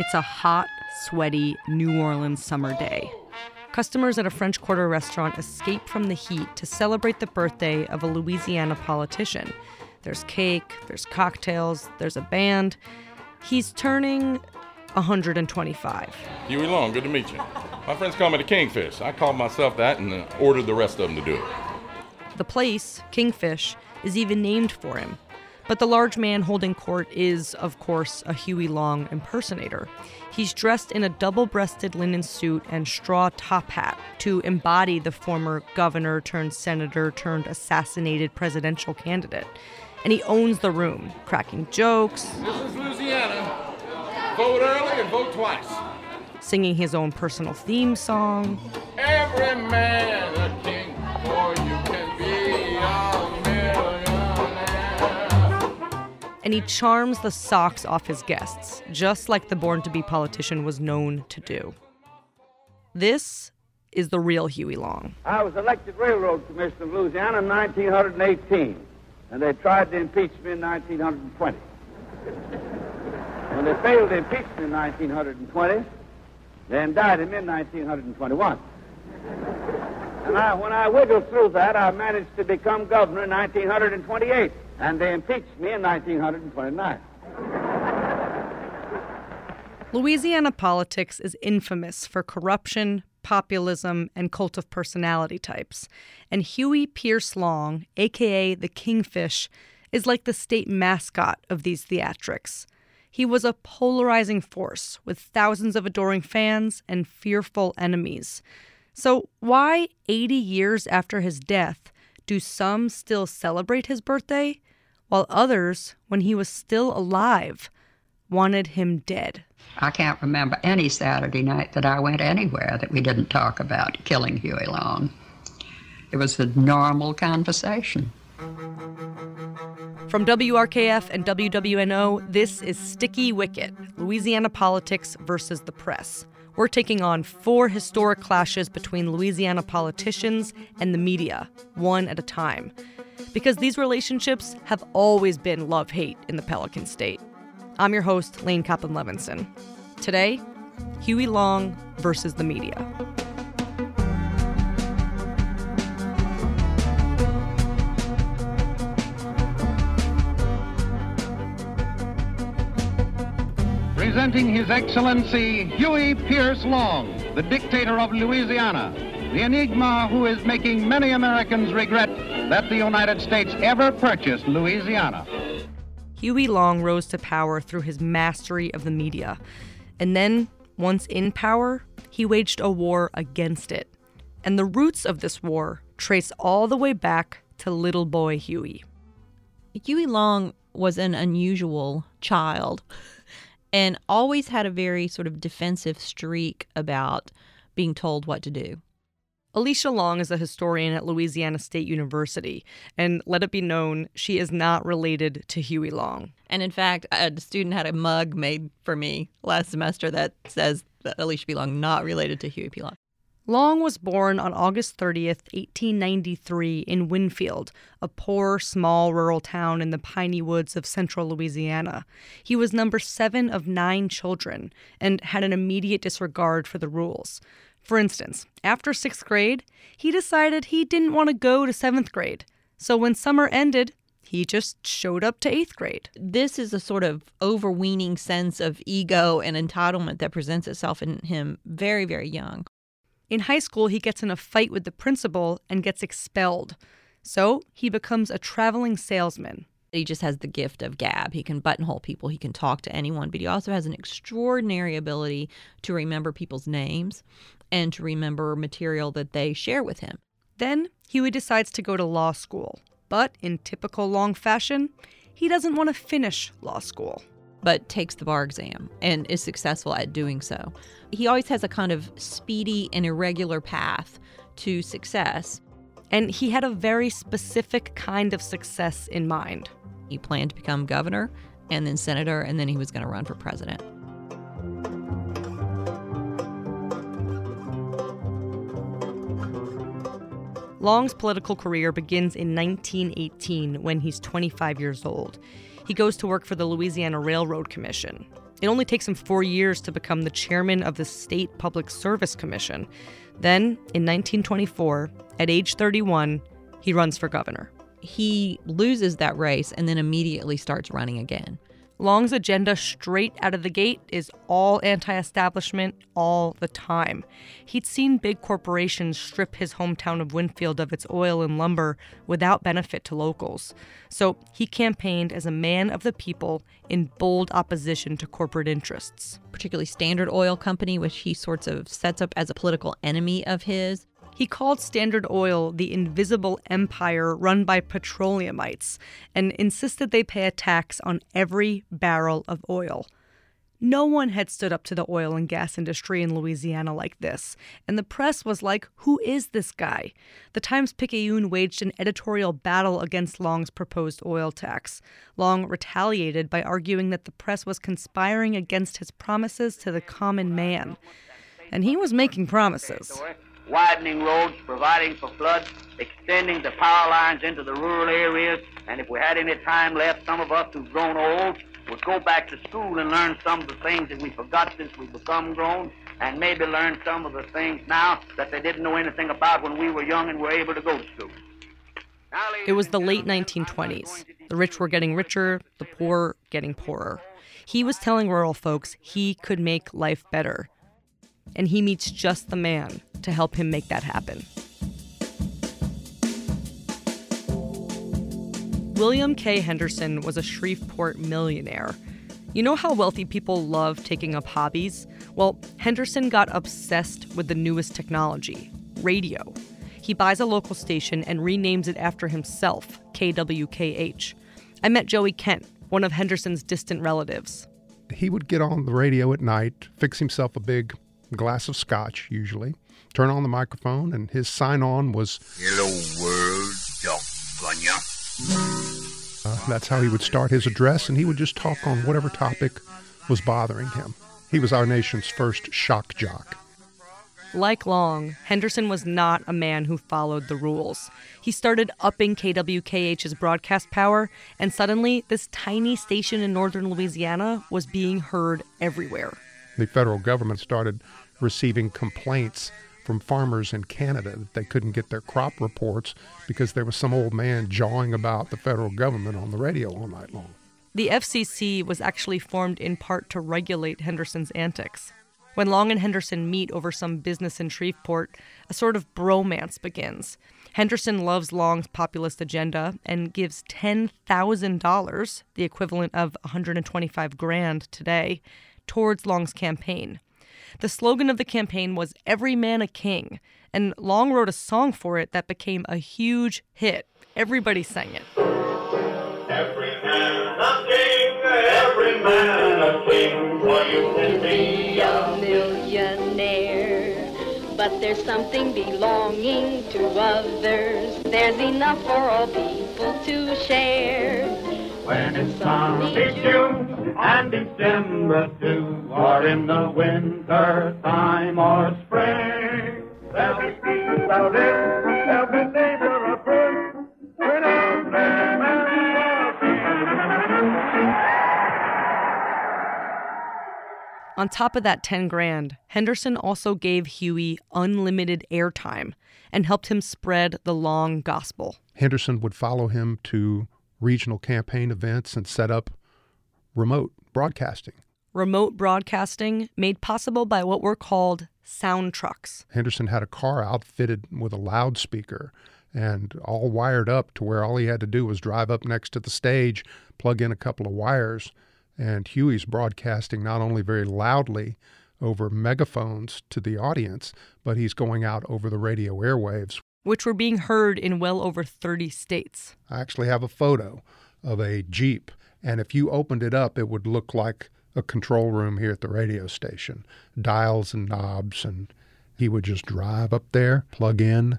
It's a hot, sweaty New Orleans summer day. Customers at a French Quarter restaurant escape from the heat to celebrate the birthday of a Louisiana politician. There's cake, there's cocktails, there's a band. He's turning 125. Huey Long, good to meet you. My friends call me the Kingfish. I called myself that and uh, ordered the rest of them to do it. The place, Kingfish, is even named for him. But the large man holding court is, of course, a Huey Long impersonator. He's dressed in a double breasted linen suit and straw top hat to embody the former governor turned senator turned assassinated presidential candidate. And he owns the room, cracking jokes. This is Louisiana. Vote early and vote twice. Singing his own personal theme song. Every man And he charms the socks off his guests, just like the born to be politician was known to do. This is the real Huey Long. I was elected railroad commissioner of Louisiana in 1918, and they tried to impeach me in 1920. When they failed to impeach me in 1920, they indicted me in 1921. And I, when I wiggled through that, I managed to become governor in 1928, and they impeached me in 1929. Louisiana politics is infamous for corruption, populism, and cult of personality types. And Huey Pierce Long, aka the Kingfish, is like the state mascot of these theatrics. He was a polarizing force with thousands of adoring fans and fearful enemies. So, why, 80 years after his death, do some still celebrate his birthday, while others, when he was still alive, wanted him dead? I can't remember any Saturday night that I went anywhere that we didn't talk about killing Huey Long. It was a normal conversation. From WRKF and WWNO, this is Sticky Wicket Louisiana Politics versus the Press. We're taking on four historic clashes between Louisiana politicians and the media, one at a time. Because these relationships have always been love hate in the Pelican State. I'm your host, Laine Kaplan Levenson. Today, Huey Long versus the media. Presenting His Excellency Huey Pierce Long, the dictator of Louisiana, the enigma who is making many Americans regret that the United States ever purchased Louisiana. Huey Long rose to power through his mastery of the media. And then, once in power, he waged a war against it. And the roots of this war trace all the way back to little boy Huey. Huey Long was an unusual child and always had a very sort of defensive streak about being told what to do. Alicia Long is a historian at Louisiana State University, and let it be known, she is not related to Huey Long. And in fact, a student had a mug made for me last semester that says that Alicia P. Long not related to Huey P. Long. Long was born on August 30th, 1893, in Winfield, a poor, small rural town in the piney woods of central Louisiana. He was number seven of nine children and had an immediate disregard for the rules. For instance, after sixth grade, he decided he didn't want to go to seventh grade. So when summer ended, he just showed up to eighth grade. This is a sort of overweening sense of ego and entitlement that presents itself in him very, very young. In high school, he gets in a fight with the principal and gets expelled. So he becomes a traveling salesman. He just has the gift of gab. He can buttonhole people, he can talk to anyone, but he also has an extraordinary ability to remember people's names and to remember material that they share with him. Then Huey decides to go to law school. But in typical Long fashion, he doesn't want to finish law school. But takes the bar exam and is successful at doing so. He always has a kind of speedy and irregular path to success. And he had a very specific kind of success in mind. He planned to become governor and then senator, and then he was going to run for president. Long's political career begins in 1918 when he's 25 years old. He goes to work for the Louisiana Railroad Commission. It only takes him four years to become the chairman of the State Public Service Commission. Then, in 1924, at age 31, he runs for governor. He loses that race and then immediately starts running again. Long's agenda straight out of the gate is all anti establishment all the time. He'd seen big corporations strip his hometown of Winfield of its oil and lumber without benefit to locals. So he campaigned as a man of the people in bold opposition to corporate interests. Particularly Standard Oil Company, which he sorts of sets up as a political enemy of his. He called Standard Oil the invisible empire run by petroleumites and insisted they pay a tax on every barrel of oil. No one had stood up to the oil and gas industry in Louisiana like this, and the press was like, Who is this guy? The Times Picayune waged an editorial battle against Long's proposed oil tax. Long retaliated by arguing that the press was conspiring against his promises to the common man. And he was making promises widening roads, providing for floods, extending the power lines into the rural areas, and if we had any time left, some of us who've grown old would go back to school and learn some of the things that we forgot since we've become grown, and maybe learn some of the things now that they didn't know anything about when we were young and were able to go to school. It was the late 1920s. The rich were getting richer, the poor getting poorer. He was telling rural folks he could make life better. And he meets just the man to help him make that happen. William K. Henderson was a Shreveport millionaire. You know how wealthy people love taking up hobbies? Well, Henderson got obsessed with the newest technology radio. He buys a local station and renames it after himself, KWKH. I met Joey Kent, one of Henderson's distant relatives. He would get on the radio at night, fix himself a big glass of scotch, usually, turn on the microphone, and his sign on was Hello, world, Doggone uh, That's how he would start his address, and he would just talk on whatever topic was bothering him. He was our nation's first shock jock. Like Long, Henderson was not a man who followed the rules. He started upping KWKH's broadcast power, and suddenly, this tiny station in northern Louisiana was being heard everywhere. The federal government started receiving complaints from farmers in Canada that they couldn't get their crop reports because there was some old man jawing about the federal government on the radio all night long. The FCC was actually formed in part to regulate Henderson's antics. When Long and Henderson meet over some business in Shreveport, a sort of bromance begins. Henderson loves Long's populist agenda and gives $10,000, the equivalent of 125 grand today, towards Long's campaign. The slogan of the campaign was Every Man a King, and Long wrote a song for it that became a huge hit. Everybody sang it. Every man a king, every man a king, for you can be a millionaire. But there's something belonging to others. There's enough for all people to share. When it's sunny June and December too, or in the winter time or spring, there'll be peace out in every neighbor of friend. When every man On top of that 10 grand, Henderson also gave Huey unlimited airtime and helped him spread the long gospel. Henderson would follow him to regional campaign events and set up remote broadcasting. Remote broadcasting made possible by what were called sound trucks. Henderson had a car outfitted with a loudspeaker and all wired up to where all he had to do was drive up next to the stage, plug in a couple of wires, and Huey's broadcasting not only very loudly over megaphones to the audience, but he's going out over the radio airwaves which were being heard in well over 30 states. I actually have a photo of a Jeep, and if you opened it up, it would look like a control room here at the radio station dials and knobs, and he would just drive up there, plug in,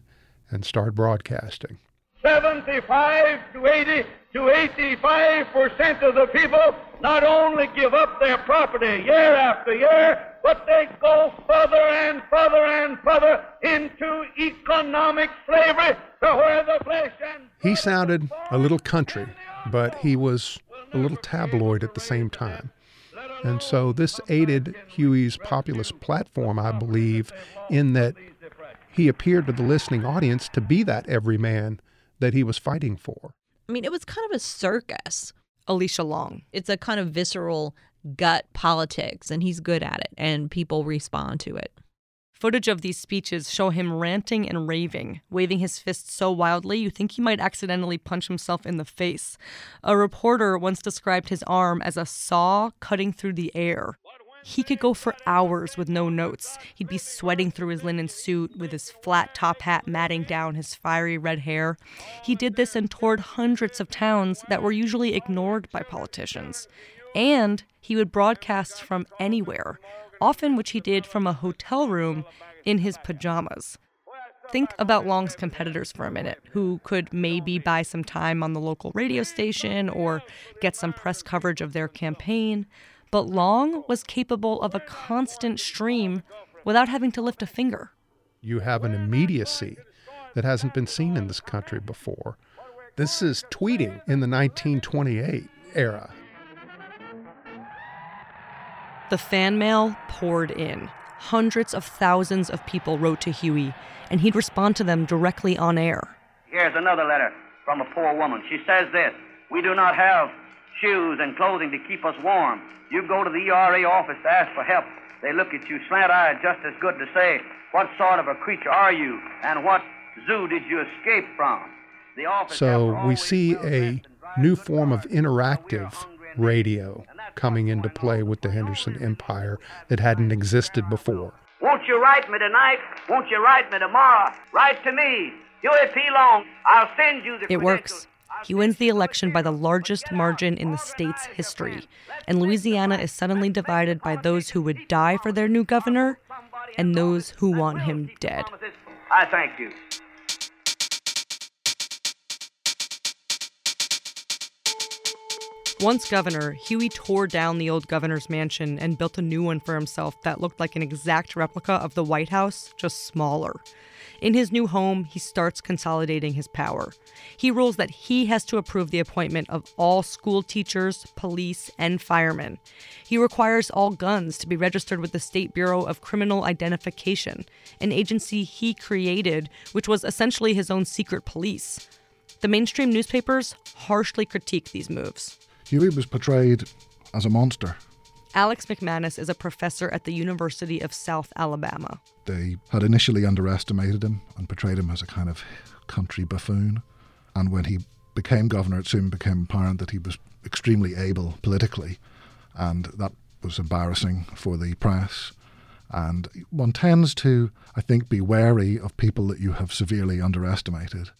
and start broadcasting. 75 to 80 to 85 percent of the people not only give up their property year after year, but they go further and further and further into economic slavery to where the flesh and. He sounded a little country, but he was a little tabloid at the same time. And so this aided Huey's populist platform, I believe, in that he appeared to the listening audience to be that everyman that he was fighting for. I mean, it was kind of a circus. Alicia Long. It's a kind of visceral gut politics, and he's good at it, and people respond to it. Footage of these speeches show him ranting and raving, waving his fists so wildly you think he might accidentally punch himself in the face. A reporter once described his arm as a saw cutting through the air. He could go for hours with no notes. He'd be sweating through his linen suit with his flat top hat matting down his fiery red hair. He did this and toured hundreds of towns that were usually ignored by politicians. And he would broadcast from anywhere, often which he did from a hotel room in his pajamas. Think about Long's competitors for a minute, who could maybe buy some time on the local radio station or get some press coverage of their campaign. But Long was capable of a constant stream without having to lift a finger. You have an immediacy that hasn't been seen in this country before. This is tweeting in the 1928 era. The fan mail poured in. Hundreds of thousands of people wrote to Huey, and he'd respond to them directly on air. Here's another letter from a poor woman. She says this We do not have shoes and clothing to keep us warm. You go to the ERA office to ask for help. They look at you slant eyed, just as good to say, What sort of a creature are you, and what zoo did you escape from? The office So we see a new form of interactive radio coming into play with the Henderson Empire that hadn't existed before. Won't you write me tonight? Won't you write me tomorrow? Write to me. Huey P. Long. I'll send you the It works. He wins the election by the largest margin in the state's history, and Louisiana is suddenly divided by those who would die for their new governor and those who want him dead. I thank you. Once governor, Huey tore down the old governor's mansion and built a new one for himself that looked like an exact replica of the White House, just smaller. In his new home, he starts consolidating his power. He rules that he has to approve the appointment of all school teachers, police, and firemen. He requires all guns to be registered with the State Bureau of Criminal Identification, an agency he created, which was essentially his own secret police. The mainstream newspapers harshly critique these moves. Huey was portrayed as a monster. Alex McManus is a professor at the University of South Alabama. They had initially underestimated him and portrayed him as a kind of country buffoon. And when he became governor, it soon became apparent that he was extremely able politically, and that was embarrassing for the press. And one tends to, I think, be wary of people that you have severely underestimated.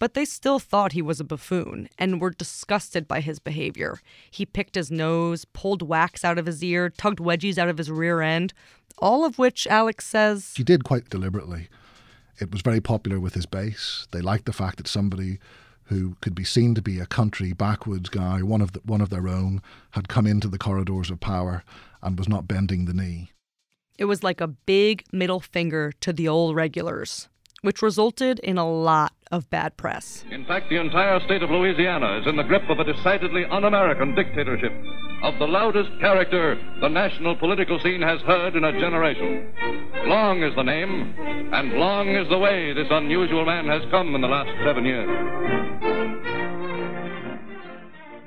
But they still thought he was a buffoon and were disgusted by his behavior. He picked his nose, pulled wax out of his ear, tugged wedgies out of his rear end, all of which Alex says He did quite deliberately. It was very popular with his base. They liked the fact that somebody who could be seen to be a country backwoods guy, one of the, one of their own, had come into the corridors of power and was not bending the knee. it was like a big middle finger to the old regulars, which resulted in a lot of bad press. In fact, the entire state of Louisiana is in the grip of a decidedly un American dictatorship of the loudest character the national political scene has heard in a generation. Long is the name, and long is the way this unusual man has come in the last seven years.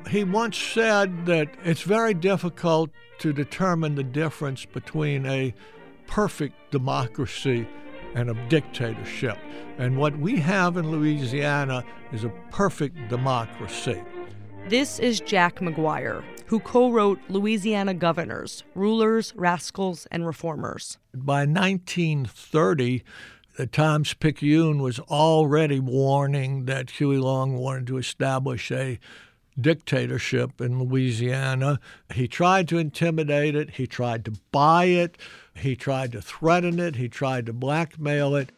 He once said that it's very difficult to determine the difference between a perfect democracy and a dictatorship. And what we have in Louisiana is a perfect democracy. This is Jack McGuire, who co wrote Louisiana Governors, Rulers, Rascals, and Reformers. By 1930, the Times Picayune was already warning that Huey Long wanted to establish a dictatorship in Louisiana. He tried to intimidate it, he tried to buy it, he tried to threaten it, he tried to blackmail it.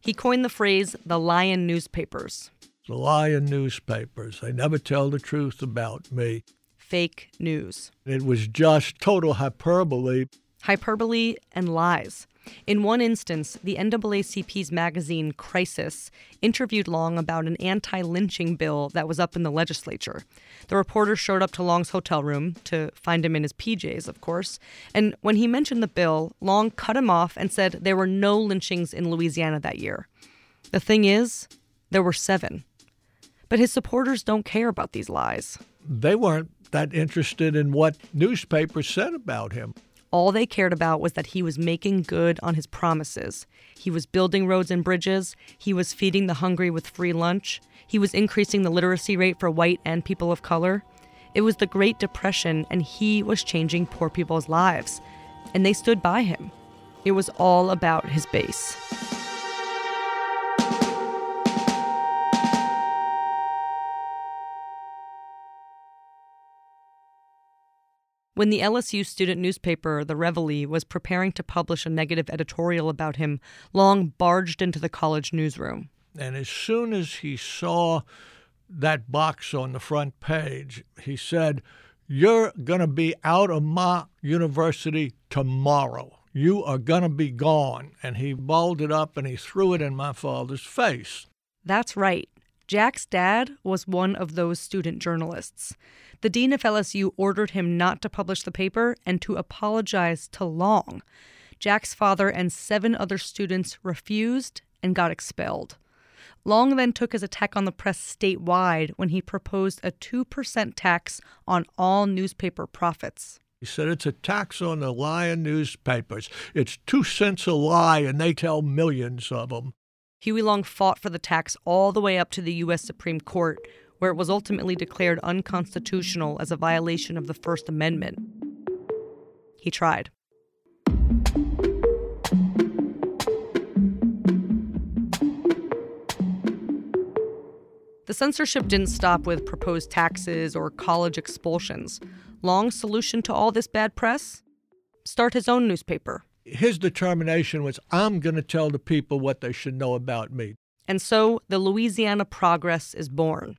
He coined the phrase the lion newspapers. The lion newspapers, they never tell the truth about me. Fake news. It was just total hyperbole. Hyperbole and lies. In one instance, the NAACP's magazine Crisis interviewed Long about an anti lynching bill that was up in the legislature. The reporter showed up to Long's hotel room to find him in his PJs, of course, and when he mentioned the bill, Long cut him off and said there were no lynchings in Louisiana that year. The thing is, there were seven. But his supporters don't care about these lies. They weren't that interested in what newspapers said about him. All they cared about was that he was making good on his promises. He was building roads and bridges. He was feeding the hungry with free lunch. He was increasing the literacy rate for white and people of color. It was the Great Depression, and he was changing poor people's lives. And they stood by him. It was all about his base. When the LSU student newspaper, The Reveille, was preparing to publish a negative editorial about him, Long barged into the college newsroom. And as soon as he saw that box on the front page, he said, You're going to be out of my university tomorrow. You are going to be gone. And he balled it up and he threw it in my father's face. That's right. Jack's dad was one of those student journalists. The dean of LSU ordered him not to publish the paper and to apologize to Long. Jack's father and seven other students refused and got expelled. Long then took his attack on the press statewide when he proposed a 2% tax on all newspaper profits. He said it's a tax on the lying newspapers. It's two cents a lie, and they tell millions of them. Huey Long fought for the tax all the way up to the U.S. Supreme Court, where it was ultimately declared unconstitutional as a violation of the First Amendment. He tried. The censorship didn't stop with proposed taxes or college expulsions. Long's solution to all this bad press? Start his own newspaper. His determination was I'm going to tell the people what they should know about me. And so the Louisiana Progress is born.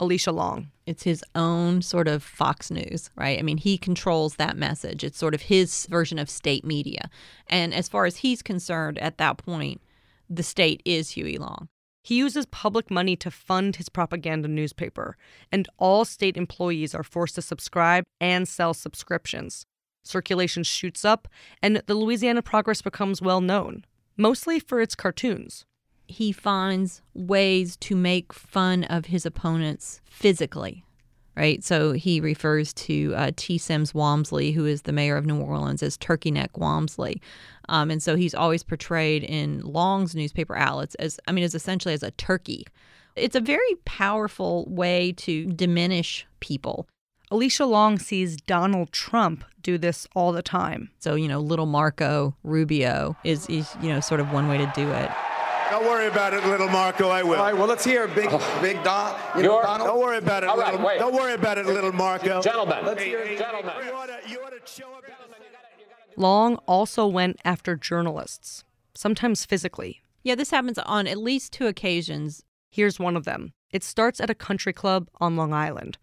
Alicia Long. It's his own sort of Fox News, right? I mean, he controls that message. It's sort of his version of state media. And as far as he's concerned at that point, the state is Huey Long. He uses public money to fund his propaganda newspaper, and all state employees are forced to subscribe and sell subscriptions. Circulation shoots up, and the Louisiana Progress becomes well known, mostly for its cartoons he finds ways to make fun of his opponents physically, right? So he refers to uh, T. Semmes Walmsley, who is the mayor of New Orleans, as Turkey Neck Walmsley. Um, and so he's always portrayed in Long's newspaper outlets as, I mean, as essentially as a turkey. It's a very powerful way to diminish people. Alicia Long sees Donald Trump do this all the time. So, you know, little Marco Rubio is, is you know, sort of one way to do it. Don't worry about it, little Marco. I will. All right. Well, let's hear Big oh. Big Don. You know, Donald. Don't worry about it, All little. Right, don't worry about it, little Marco. Gentlemen. Let's hear hey, gentlemen. You ought, to, you ought to show up. Long also went after journalists, sometimes physically. Yeah, this happens on at least two occasions. Here's one of them. It starts at a country club on Long Island.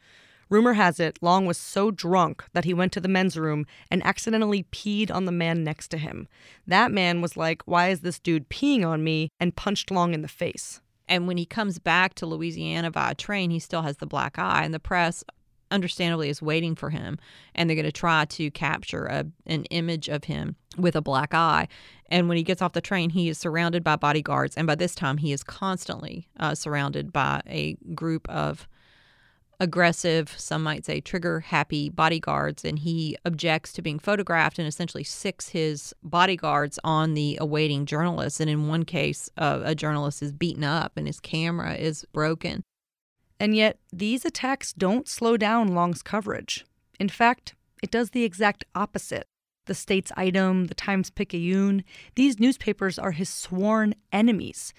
Rumor has it Long was so drunk that he went to the men's room and accidentally peed on the man next to him. That man was like, Why is this dude peeing on me? and punched Long in the face. And when he comes back to Louisiana via train, he still has the black eye, and the press understandably is waiting for him and they're going to try to capture a, an image of him with a black eye and when he gets off the train he is surrounded by bodyguards and by this time he is constantly uh, surrounded by a group of aggressive, some might say trigger happy bodyguards, and he objects to being photographed and essentially sicks his bodyguards on the awaiting journalists. And in one case, uh, a journalist is beaten up and his camera is broken. And yet, these attacks don't slow down Long's coverage. In fact, it does the exact opposite. The States Item, the Times Picayune, these newspapers are his sworn enemies.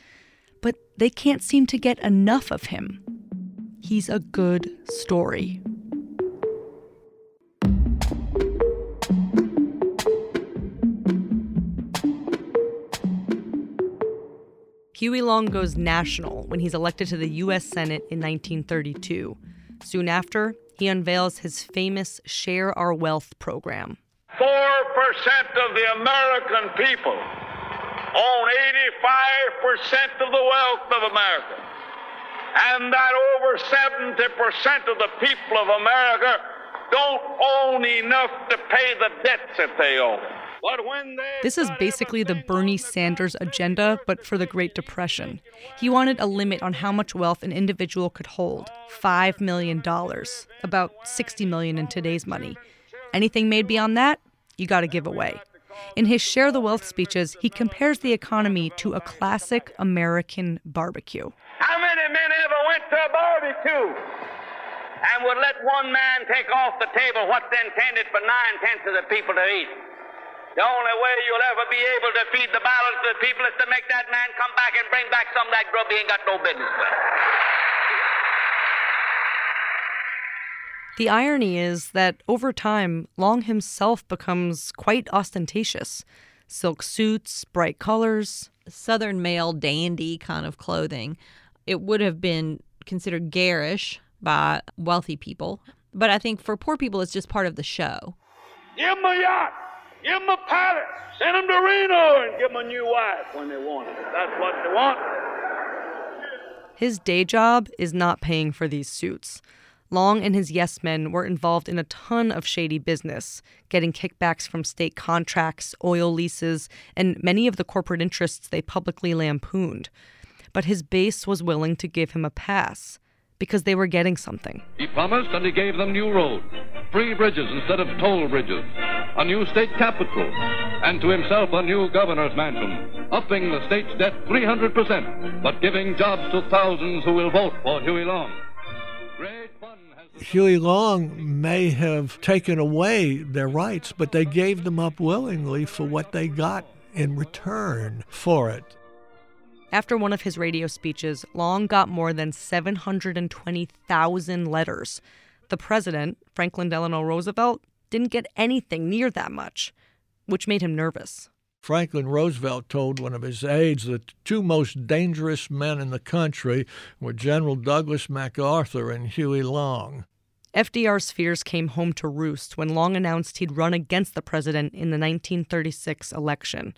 But they can't seem to get enough of him. He's a good story. Huey Long goes national when he's elected to the U.S. Senate in 1932. Soon after, he unveils his famous Share Our Wealth program. 4% of the American people own 85% of the wealth of America. And that over 70% of the people of America don't own enough to pay the debts that they owe. But when they This is basically the Bernie Sanders agenda, but for the Great Depression. He wanted a limit on how much wealth an individual could hold $5 million, about 60 million in today's money. Anything made beyond that, you got to give away. In his Share the Wealth speeches, he compares the economy to a classic American barbecue. Many men ever went to a barbecue and would let one man take off the table what's intended for nine tenths of the people to eat? The only way you'll ever be able to feed the balance of the people is to make that man come back and bring back some of that grub he ain't got no business with. The irony is that over time, Long himself becomes quite ostentatious silk suits, bright colors, Southern male dandy kind of clothing. It would have been considered garish by wealthy people, but I think for poor people, it's just part of the show. Give them a yacht. Give them a palace. Send them to Reno and give them a new wife when they want it. That's what they want. His day job is not paying for these suits. Long and his yes men were involved in a ton of shady business, getting kickbacks from state contracts, oil leases, and many of the corporate interests they publicly lampooned. But his base was willing to give him a pass because they were getting something. He promised and he gave them new roads, free bridges instead of toll bridges, a new state capitol, and to himself a new governor's mansion, upping the state's debt 300%, but giving jobs to thousands who will vote for Huey Long. Huey Long may have taken away their rights, but they gave them up willingly for what they got in return for it. After one of his radio speeches, Long got more than 720,000 letters. The president, Franklin Delano Roosevelt, didn't get anything near that much, which made him nervous. Franklin Roosevelt told one of his aides that the two most dangerous men in the country were General Douglas MacArthur and Huey Long. FDR's fears came home to roost when Long announced he'd run against the president in the 1936 election.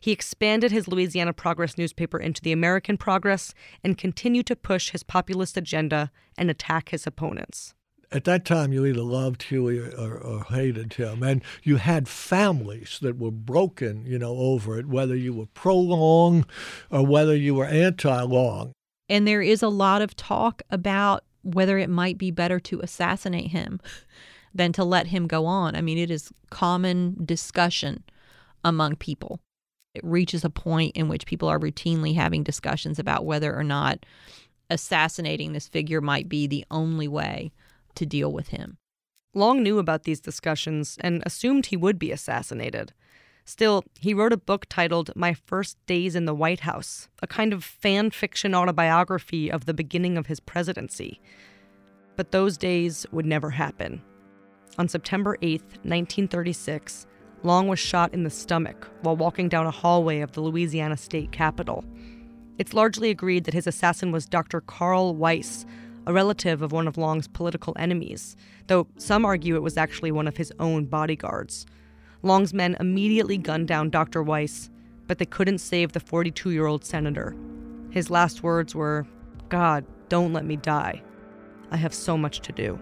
He expanded his Louisiana Progress newspaper into the American Progress and continued to push his populist agenda and attack his opponents. At that time, you either loved Huey or, or hated him, and you had families that were broken, you know, over it, whether you were pro-Long or whether you were anti-Long. And there is a lot of talk about whether it might be better to assassinate him than to let him go on. I mean, it is common discussion among people. It reaches a point in which people are routinely having discussions about whether or not assassinating this figure might be the only way to deal with him. Long knew about these discussions and assumed he would be assassinated. Still, he wrote a book titled My First Days in the White House, a kind of fan fiction autobiography of the beginning of his presidency. But those days would never happen. On September 8, 1936, Long was shot in the stomach while walking down a hallway of the Louisiana state capitol. It's largely agreed that his assassin was Dr. Carl Weiss, a relative of one of Long's political enemies, though some argue it was actually one of his own bodyguards. Long's men immediately gunned down Dr. Weiss, but they couldn't save the 42 year old senator. His last words were God, don't let me die. I have so much to do.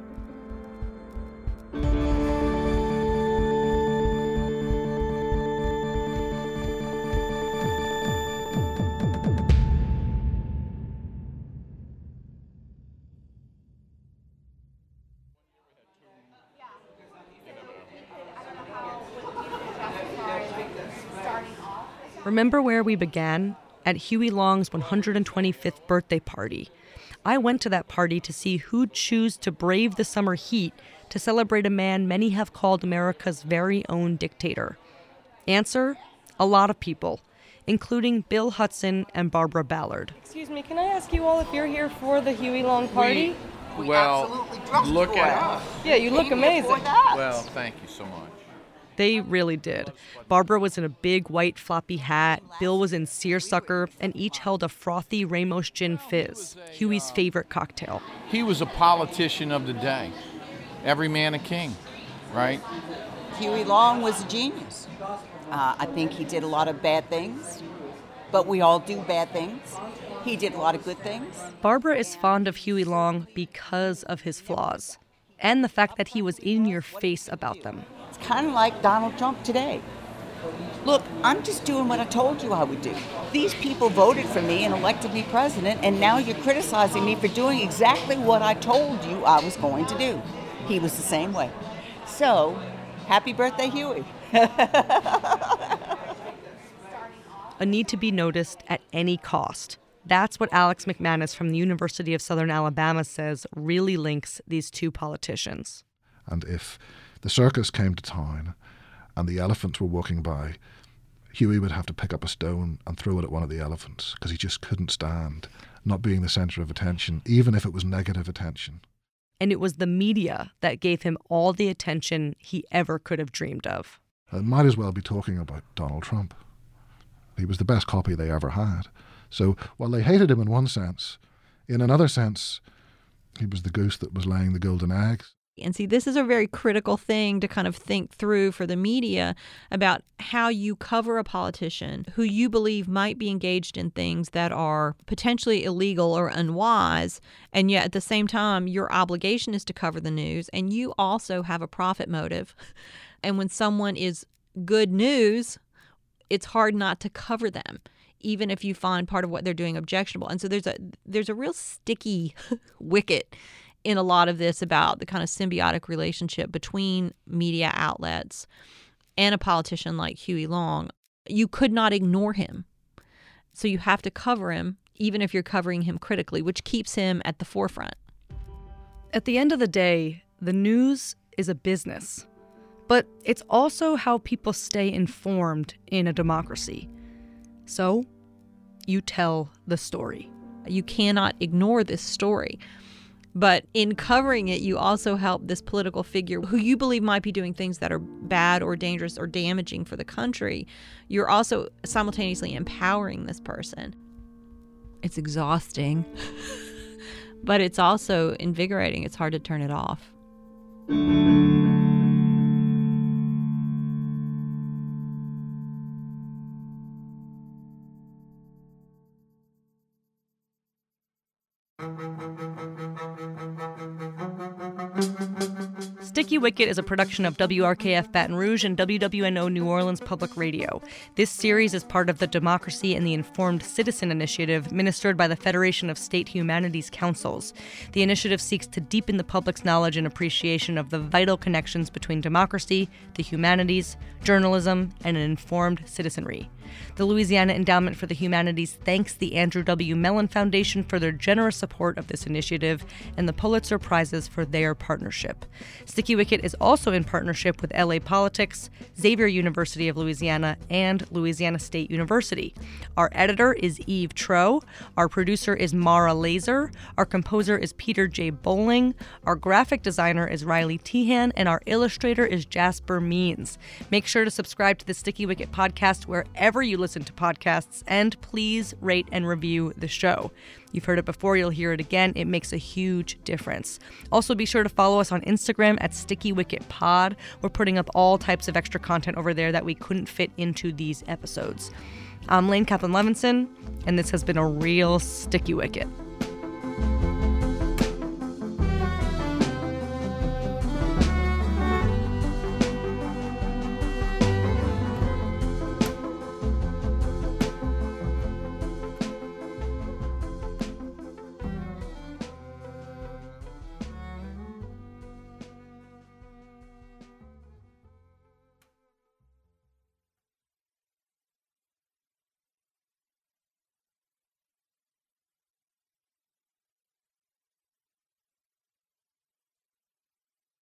Remember where we began? At Huey Long's 125th birthday party. I went to that party to see who'd choose to brave the summer heat to celebrate a man many have called America's very own dictator. Answer a lot of people, including Bill Hudson and Barbara Ballard. Excuse me, can I ask you all if you're here for the Huey Long party? We, well, look at us. Yeah, you look amazing. Well, thank you so much. They really did. Barbara was in a big white floppy hat, Bill was in seersucker, and each held a frothy Ramos gin fizz, Huey's favorite cocktail. He was a politician of the day. Every man a king, right? Huey Long was a genius. Uh, I think he did a lot of bad things, but we all do bad things. He did a lot of good things. Barbara is fond of Huey Long because of his flaws and the fact that he was in your face about them. It's kind of like Donald Trump today. Look, I'm just doing what I told you I would do. These people voted for me and elected me president, and now you're criticizing me for doing exactly what I told you I was going to do. He was the same way. So, happy birthday, Huey. A need to be noticed at any cost. That's what Alex McManus from the University of Southern Alabama says really links these two politicians. And if the circus came to town and the elephants were walking by, Huey would have to pick up a stone and throw it at one of the elephants because he just couldn't stand not being the center of attention, even if it was negative attention. And it was the media that gave him all the attention he ever could have dreamed of. It might as well be talking about Donald Trump. He was the best copy they ever had. So while they hated him in one sense, in another sense, he was the goose that was laying the golden eggs. And see, this is a very critical thing to kind of think through for the media about how you cover a politician who you believe might be engaged in things that are potentially illegal or unwise. And yet at the same time, your obligation is to cover the news, and you also have a profit motive. And when someone is good news, it's hard not to cover them even if you find part of what they're doing objectionable. And so there's a there's a real sticky wicket in a lot of this about the kind of symbiotic relationship between media outlets and a politician like Huey Long. You could not ignore him. So you have to cover him even if you're covering him critically, which keeps him at the forefront. At the end of the day, the news is a business. But it's also how people stay informed in a democracy. So, you tell the story. You cannot ignore this story. But in covering it, you also help this political figure who you believe might be doing things that are bad or dangerous or damaging for the country. You're also simultaneously empowering this person. It's exhausting, but it's also invigorating. It's hard to turn it off. Sticky Wicket is a production of WRKF Baton Rouge and WWNO New Orleans Public Radio. This series is part of the Democracy and the Informed Citizen Initiative, ministered by the Federation of State Humanities Councils. The initiative seeks to deepen the public's knowledge and appreciation of the vital connections between democracy, the humanities, journalism, and an informed citizenry. The Louisiana Endowment for the Humanities thanks the Andrew W. Mellon Foundation for their generous support of this initiative and the Pulitzer Prizes for their partnership. Sticky Wicket is also in partnership with LA Politics, Xavier University of Louisiana, and Louisiana State University. Our editor is Eve Troeh. Our producer is Mara Laser. Our composer is Peter J. Bowling. Our graphic designer is Riley Tehan, and our illustrator is Jasper Means. Make sure to subscribe to the Sticky Wicket podcast wherever you listen to podcasts, and please rate and review the show. You've heard it before, you'll hear it again. It makes a huge difference. Also, be sure to follow us on Instagram at Sticky Wicket Pod. We're putting up all types of extra content over there that we couldn't fit into these episodes. I'm Laine Kaplan Levenson, and this has been a real Sticky Wicket.